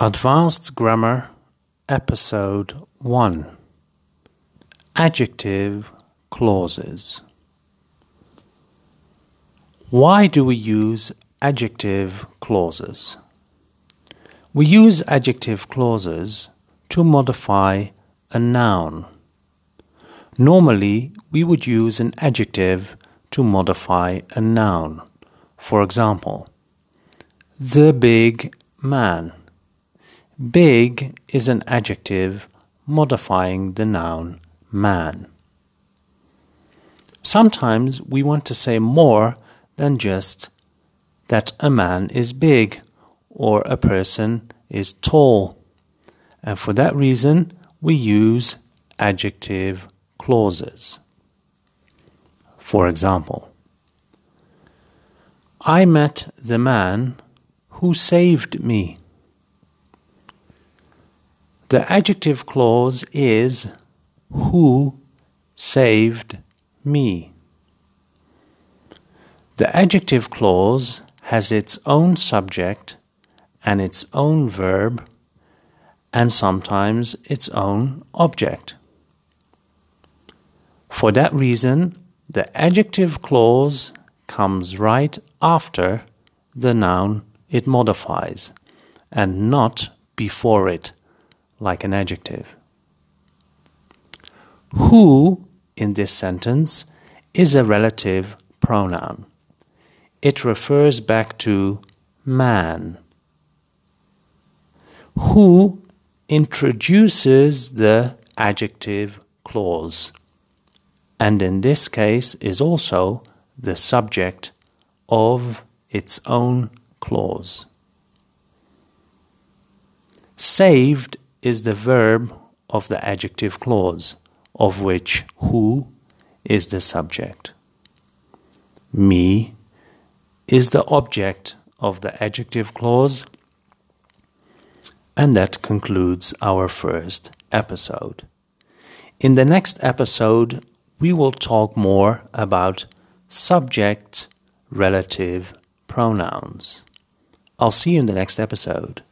Advanced Grammar, Episode 1 Adjective Clauses. Why do we use adjective clauses? We use adjective clauses to modify a noun. Normally, we would use an adjective to modify a noun. For example, the big man. Big is an adjective modifying the noun man. Sometimes we want to say more than just that a man is big or a person is tall. And for that reason, we use adjective clauses. For example, I met the man who saved me. The adjective clause is who saved me. The adjective clause has its own subject and its own verb and sometimes its own object. For that reason, the adjective clause comes right after the noun it modifies and not before it like an adjective. Who in this sentence is a relative pronoun. It refers back to man. Who introduces the adjective clause and in this case is also the subject of its own clause. Saved is the verb of the adjective clause, of which who is the subject. Me is the object of the adjective clause. And that concludes our first episode. In the next episode, we will talk more about subject relative pronouns. I'll see you in the next episode.